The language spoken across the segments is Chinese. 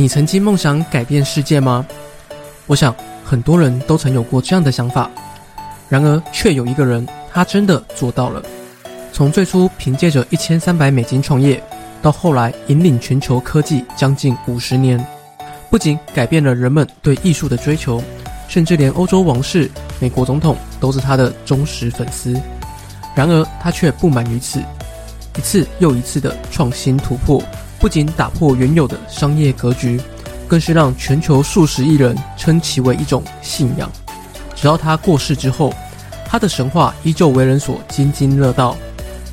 你曾经梦想改变世界吗？我想很多人都曾有过这样的想法。然而，却有一个人，他真的做到了。从最初凭借着一千三百美金创业，到后来引领全球科技将近五十年，不仅改变了人们对艺术的追求，甚至连欧洲王室、美国总统都是他的忠实粉丝。然而，他却不满于此，一次又一次的创新突破，不仅打破原有的商业格局，更是让全球数十亿人称其为一种信仰。直到他过世之后，他的神话依旧为人所津津乐道。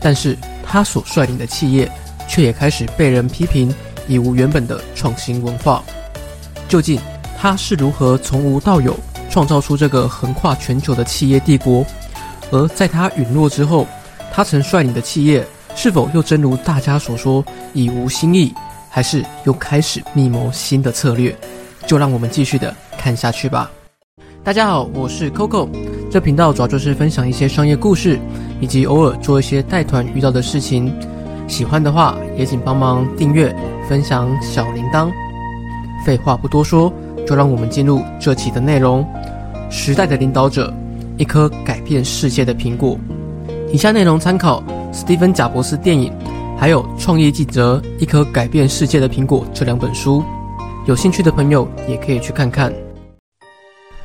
但是，他所率领的企业却也开始被人批评，已无原本的创新文化。究竟他是如何从无到有，创造出这个横跨全球的企业帝国？而在他陨落之后，他曾率领的企业是否又真如大家所说已无新意，还是又开始密谋新的策略？就让我们继续的看下去吧。大家好，我是 Coco。这频道主要就是分享一些商业故事，以及偶尔做一些带团遇到的事情。喜欢的话，也请帮忙订阅、分享小铃铛。废话不多说，就让我们进入这期的内容。时代的领导者，一颗改变世界的苹果。以下内容参考史蒂芬·贾伯斯电影，还有《创业记者：一颗改变世界的苹果》这两本书。有兴趣的朋友也可以去看看。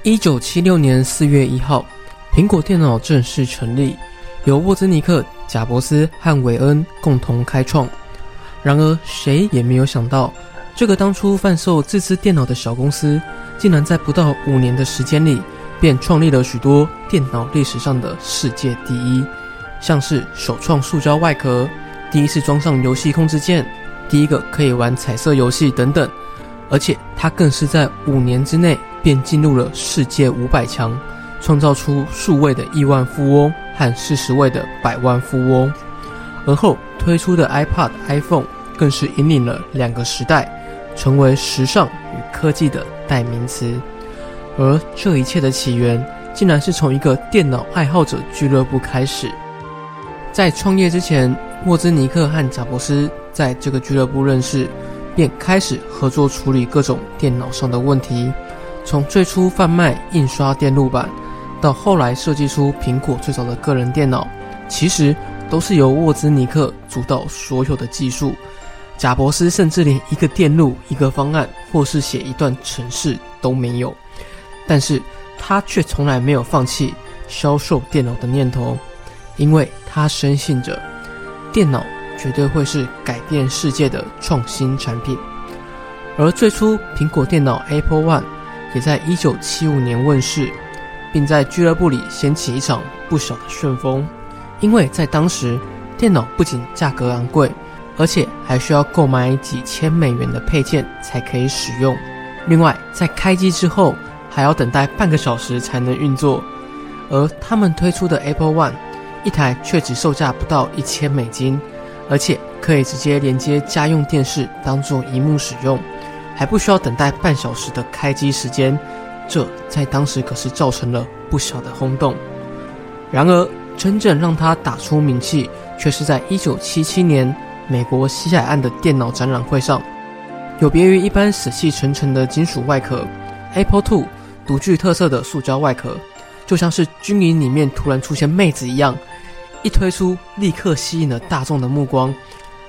一九七六年四月一号，苹果电脑正式成立，由沃兹尼克、贾伯斯和韦恩共同开创。然而，谁也没有想到，这个当初贩售自制电脑的小公司，竟然在不到五年的时间里，便创立了许多电脑历史上的世界第一，像是首创塑胶外壳、第一次装上游戏控制键、第一个可以玩彩色游戏等等。而且，它更是在五年之内。便进入了世界五百强，创造出数位的亿万富翁和四十位的百万富翁。而后推出的 iPad、iPhone 更是引领了两个时代，成为时尚与科技的代名词。而这一切的起源，竟然是从一个电脑爱好者俱乐部开始。在创业之前，沃兹尼克和贾伯斯在这个俱乐部认识，便开始合作处理各种电脑上的问题。从最初贩卖印刷电路板，到后来设计出苹果最早的个人电脑，其实都是由沃兹尼克主导所有的技术。贾伯斯甚至连一个电路、一个方案，或是写一段程式都没有。但是他却从来没有放弃销售电脑的念头，因为他深信着电脑绝对会是改变世界的创新产品。而最初苹果电脑 Apple One。也在一九七五年问世，并在俱乐部里掀起一场不小的旋风。因为在当时，电脑不仅价格昂贵，而且还需要购买几千美元的配件才可以使用。另外，在开机之后还要等待半个小时才能运作。而他们推出的 Apple One，一台却只售价不到一千美金，而且可以直接连接家用电视当做荧幕使用。还不需要等待半小时的开机时间，这在当时可是造成了不小的轰动。然而，真正让它打出名气，却是在1977年美国西海岸的电脑展览会上。有别于一般死气沉沉的金属外壳，Apple II 独具特色的塑胶外壳，就像是军营里面突然出现妹子一样，一推出立刻吸引了大众的目光。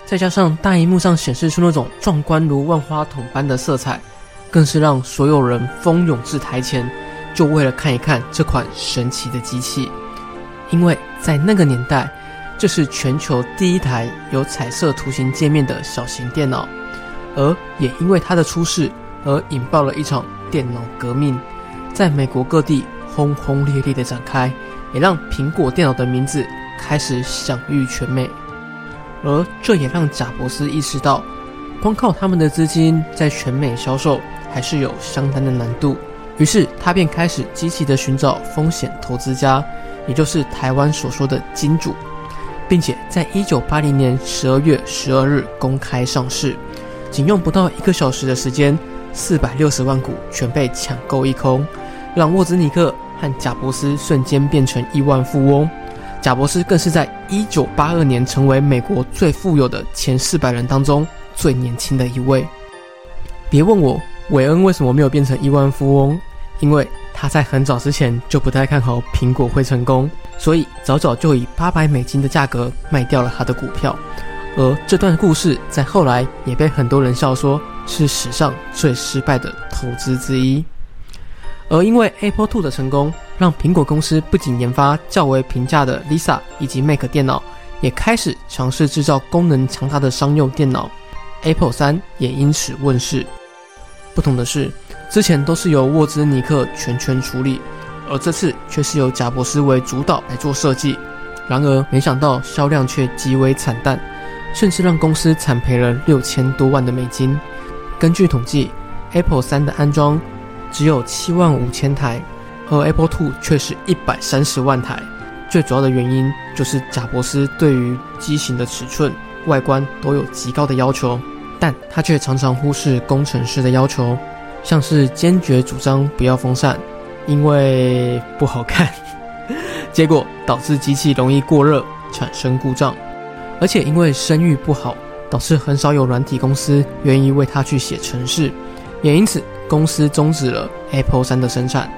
再加上大荧幕上显示出那种壮观如万花筒般的色彩，更是让所有人蜂拥至台前，就为了看一看这款神奇的机器。因为在那个年代，这是全球第一台有彩色图形界面的小型电脑，而也因为它的出世而引爆了一场电脑革命，在美国各地轰轰烈烈的展开，也让苹果电脑的名字开始享誉全美。而这也让贾伯斯意识到，光靠他们的资金在全美销售还是有相当的难度。于是他便开始积极的寻找风险投资家，也就是台湾所说的金主，并且在一九八零年十二月十二日公开上市，仅用不到一个小时的时间，四百六十万股全被抢购一空，让沃兹尼克和贾伯斯瞬间变成亿万富翁。贾伯斯更是在一九八二年成为美国最富有的前四百人当中最年轻的一位。别问我韦恩为什么没有变成亿万富翁，因为他在很早之前就不太看好苹果会成功，所以早早就以八百美金的价格卖掉了他的股票。而这段故事在后来也被很多人笑说是史上最失败的投资之一。而因为 Apple Two 的成功，让苹果公司不仅研发较为平价的 Lisa 以及 Mac 电脑，也开始尝试制造功能强大的商用电脑。Apple 三也因此问世。不同的是，之前都是由沃兹尼克全权处理，而这次却是由贾伯斯为主导来做设计。然而，没想到销量却极为惨淡。甚至让公司惨赔了六千多万的美金。根据统计，Apple 三的安装只有七万五千台，而 Apple Two 却是一百三十万台。最主要的原因就是贾伯斯对于机型的尺寸、外观都有极高的要求，但他却常常忽视工程师的要求，像是坚决主张不要风扇，因为不好看，结果导致机器容易过热，产生故障。而且因为声誉不好，导致很少有软体公司愿意为他去写程式，也因此公司终止了 Apple 三的生产。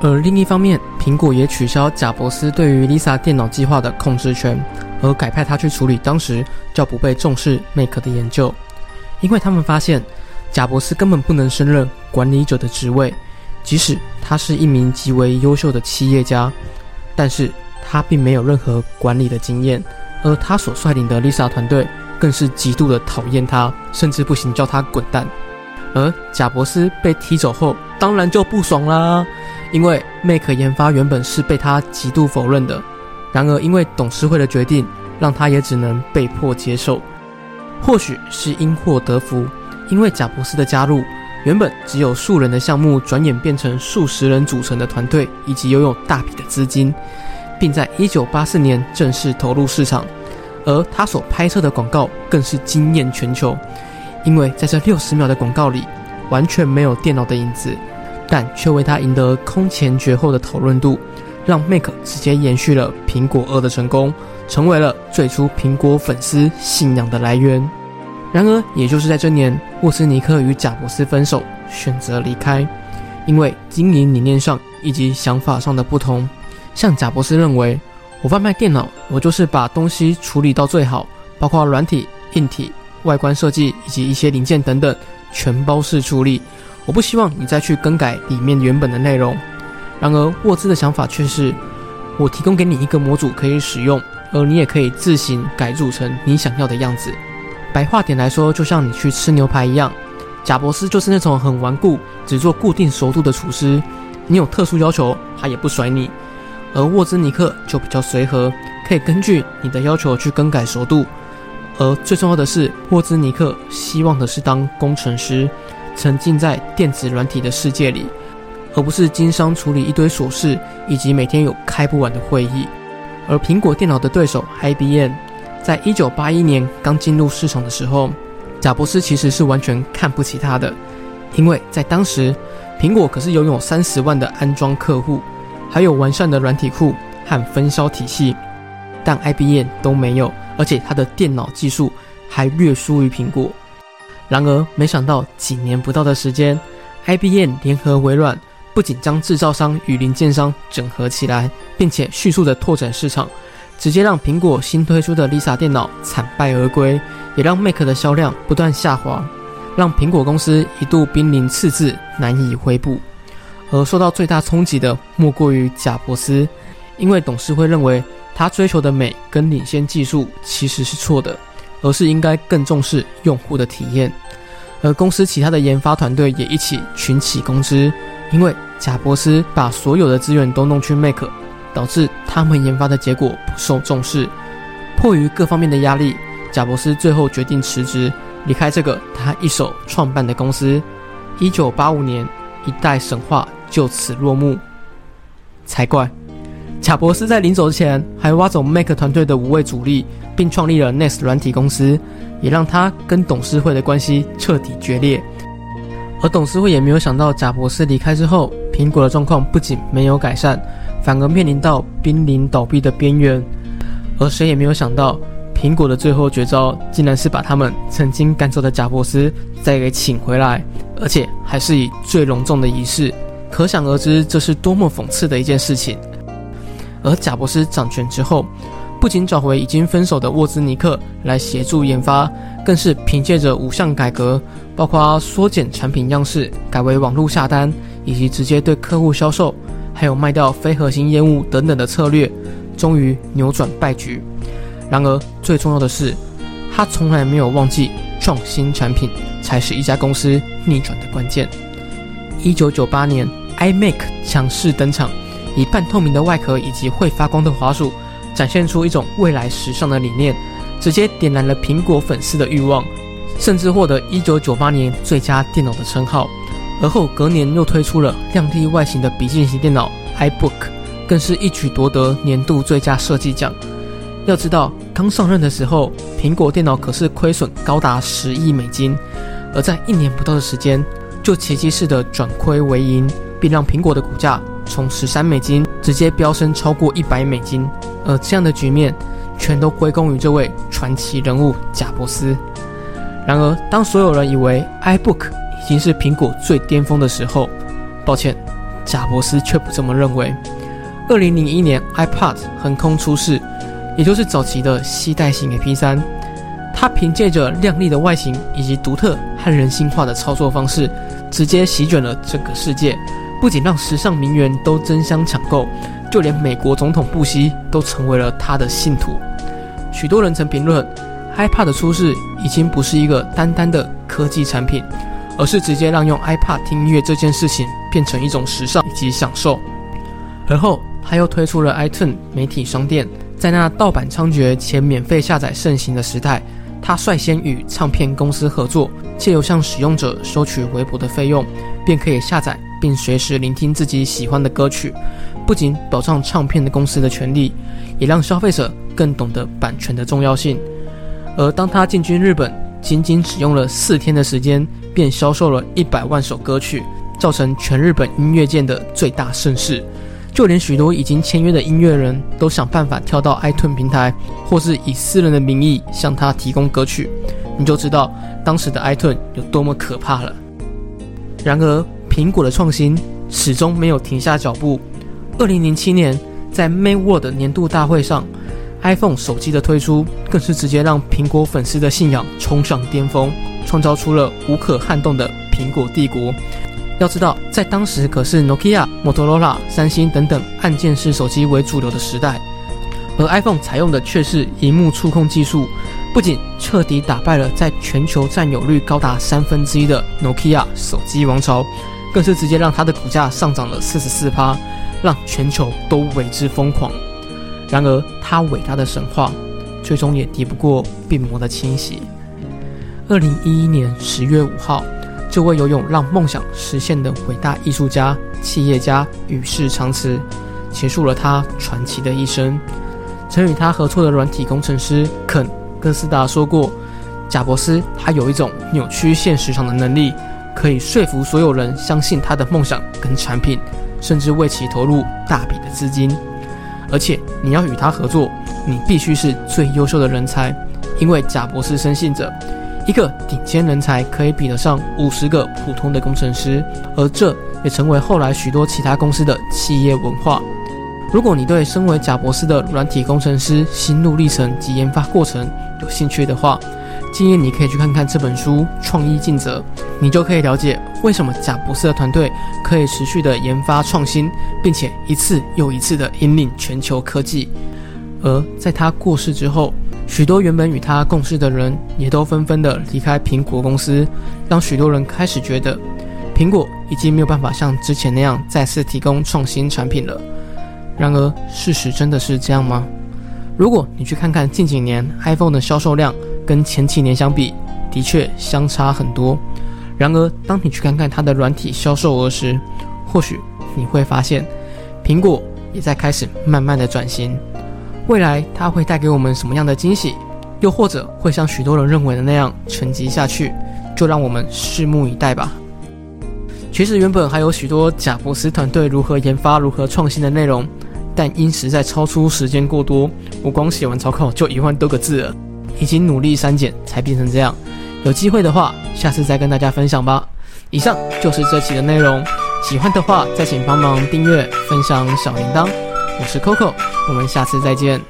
而另一方面，苹果也取消贾伯斯对于 Lisa 电脑计划的控制权，而改派他去处理当时较不被重视 Mac 的研究，因为他们发现贾伯斯根本不能胜任管理者的职位，即使他是一名极为优秀的企业家，但是他并没有任何管理的经验。而他所率领的 Lisa 团队更是极度的讨厌他，甚至不行叫他滚蛋。而贾博斯被踢走后，当然就不爽啦，因为 Mac 研发原本是被他极度否认的。然而因为董事会的决定，让他也只能被迫接受。或许是因祸得福，因为贾博斯的加入，原本只有数人的项目，转眼变成数十人组成的团队，以及拥有大笔的资金。并在一九八四年正式投入市场，而他所拍摄的广告更是惊艳全球，因为在这六十秒的广告里，完全没有电脑的影子，但却为他赢得空前绝后的讨论度，让 Mac 直接延续了苹果二的成功，成为了最初苹果粉丝信仰的来源。然而，也就是在这年，沃斯尼克与贾伯斯分手，选择离开，因为经营理念上以及想法上的不同。像贾伯斯认为，我贩卖电脑，我就是把东西处理到最好，包括软体、硬体、外观设计以及一些零件等等，全包式处理。我不希望你再去更改里面原本的内容。然而沃兹的想法却是，我提供给你一个模组可以使用，而你也可以自行改组成你想要的样子。白话点来说，就像你去吃牛排一样，贾博士就是那种很顽固、只做固定熟度的厨师。你有特殊要求，他也不甩你。而沃兹尼克就比较随和，可以根据你的要求去更改熟度。而最重要的是，沃兹尼克希望的是当工程师，沉浸在电子软体的世界里，而不是经商处理一堆琐事，以及每天有开不完的会议。而苹果电脑的对手 IBM，在一九八一年刚进入市场的时候，贾伯斯其实是完全看不起他的，因为在当时，苹果可是拥有三十万的安装客户。还有完善的软体库和分销体系，但 IBM 都没有，而且它的电脑技术还略输于苹果。然而，没想到几年不到的时间，IBM 联合微软，不仅将制造商与零件商整合起来，并且迅速的拓展市场，直接让苹果新推出的 Lisa 电脑惨败而归，也让 Mac 的销量不断下滑，让苹果公司一度濒临赤字，难以回补。而受到最大冲击的莫过于贾伯斯，因为董事会认为他追求的美跟领先技术其实是错的，而是应该更重视用户的体验。而公司其他的研发团队也一起群起攻之，因为贾伯斯把所有的资源都弄去 Mac，导致他们研发的结果不受重视。迫于各方面的压力，贾伯斯最后决定辞职，离开这个他一手创办的公司。一九八五年，一代神话。就此落幕，才怪！贾博士在临走之前还挖走 Mac 团队的五位主力，并创立了 Nest 软体公司，也让他跟董事会的关系彻底决裂。而董事会也没有想到，贾博士离开之后，苹果的状况不仅没有改善，反而面临到濒临倒闭的边缘。而谁也没有想到，苹果的最后绝招，竟然是把他们曾经赶走的贾伯斯再给请回来，而且还是以最隆重的仪式。可想而知，这是多么讽刺的一件事情。而贾伯斯掌权之后，不仅找回已经分手的沃兹尼克来协助研发，更是凭借着五项改革，包括缩减产品样式、改为网络下单，以及直接对客户销售，还有卖掉非核心业务等等的策略，终于扭转败局。然而，最重要的是，他从来没有忘记创新产品才是一家公司逆转的关键。一九九八年，iMac 强势登场，以半透明的外壳以及会发光的滑鼠。展现出一种未来时尚的理念，直接点燃了苹果粉丝的欲望，甚至获得一九九八年最佳电脑的称号。而后隔年又推出了亮丽外形的笔记型电脑 iBook，更是一举夺得年度最佳设计奖。要知道，刚上任的时候，苹果电脑可是亏损高达十亿美金，而在一年不到的时间，就奇迹式的转亏为盈，并让苹果的股价从十三美金直接飙升超过一百美金。而这样的局面，全都归功于这位传奇人物贾伯斯。然而，当所有人以为 iBook 已经是苹果最巅峰的时候，抱歉，贾伯斯却不这么认为。二零零一年，iPad 横空出世，也就是早期的携带型 MP3。它凭借着亮丽的外形以及独特和人性化的操作方式，直接席卷了整个世界，不仅让时尚名媛都争相抢购。就连美国总统布希都成为了他的信徒。许多人曾评论，iPad 的出世已经不是一个单单的科技产品，而是直接让用 iPad 听音乐这件事情变成一种时尚以及享受。而后，他又推出了 iTunes 媒体商店，在那盗版猖獗且免费下载盛行的时代，他率先与唱片公司合作，借由向使用者收取微薄的费用，便可以下载并随时聆听自己喜欢的歌曲。不仅保障唱片的公司的权利，也让消费者更懂得版权的重要性。而当他进军日本，仅仅只用了四天的时间，便销售了一百万首歌曲，造成全日本音乐界的最大盛世。就连许多已经签约的音乐人都想办法跳到 iTunes 平台，或是以私人的名义向他提供歌曲。你就知道当时的 iTunes 有多么可怕了。然而，苹果的创新始终没有停下脚步。二零零七年，在 Mayworld 年度大会上，iPhone 手机的推出更是直接让苹果粉丝的信仰冲上巅峰，创造出了无可撼动的苹果帝国。要知道，在当时可是 Nokia、Motorola、三星等等按键式手机为主流的时代，而 iPhone 采用的却是荧幕触控技术，不仅彻底打败了在全球占有率高达三分之一的 Nokia 手机王朝，更是直接让它的股价上涨了四十四趴。让全球都为之疯狂。然而，他伟大的神话，最终也敌不过病魔的侵袭。二零一一年十月五号，这位有勇让梦想实现的伟大艺术家、企业家与世长辞，结束了他传奇的一生。曾与他合作的软体工程师肯·哥斯达说过：“贾伯斯，他有一种扭曲现实上的能力，可以说服所有人相信他的梦想跟产品。”甚至为其投入大笔的资金，而且你要与他合作，你必须是最优秀的人才，因为贾博士深信着，一个顶尖人才可以比得上五十个普通的工程师，而这也成为后来许多其他公司的企业文化。如果你对身为贾博士的软体工程师心路历程及研发过程有兴趣的话，建议你可以去看看这本书《创意尽责》，你就可以了解为什么贾博士的团队可以持续的研发创新，并且一次又一次的引领全球科技。而在他过世之后，许多原本与他共事的人也都纷纷的离开苹果公司，让许多人开始觉得，苹果已经没有办法像之前那样再次提供创新产品了。然而，事实真的是这样吗？如果你去看看近几年 iPhone 的销售量，跟前几年相比，的确相差很多。然而，当你去看看它的软体销售额时，或许你会发现，苹果也在开始慢慢的转型。未来它会带给我们什么样的惊喜？又或者会像许多人认为的那样沉寂下去？就让我们拭目以待吧。其实原本还有许多贾伯斯团队如何研发、如何创新的内容，但因实在超出时间过多，我光写完草稿就一万多个字了。已经努力删减才变成这样。有机会的话，下次再跟大家分享吧。以上就是这期的内容，喜欢的话再请帮忙订阅、分享小铃铛。我是 Coco，我们下次再见。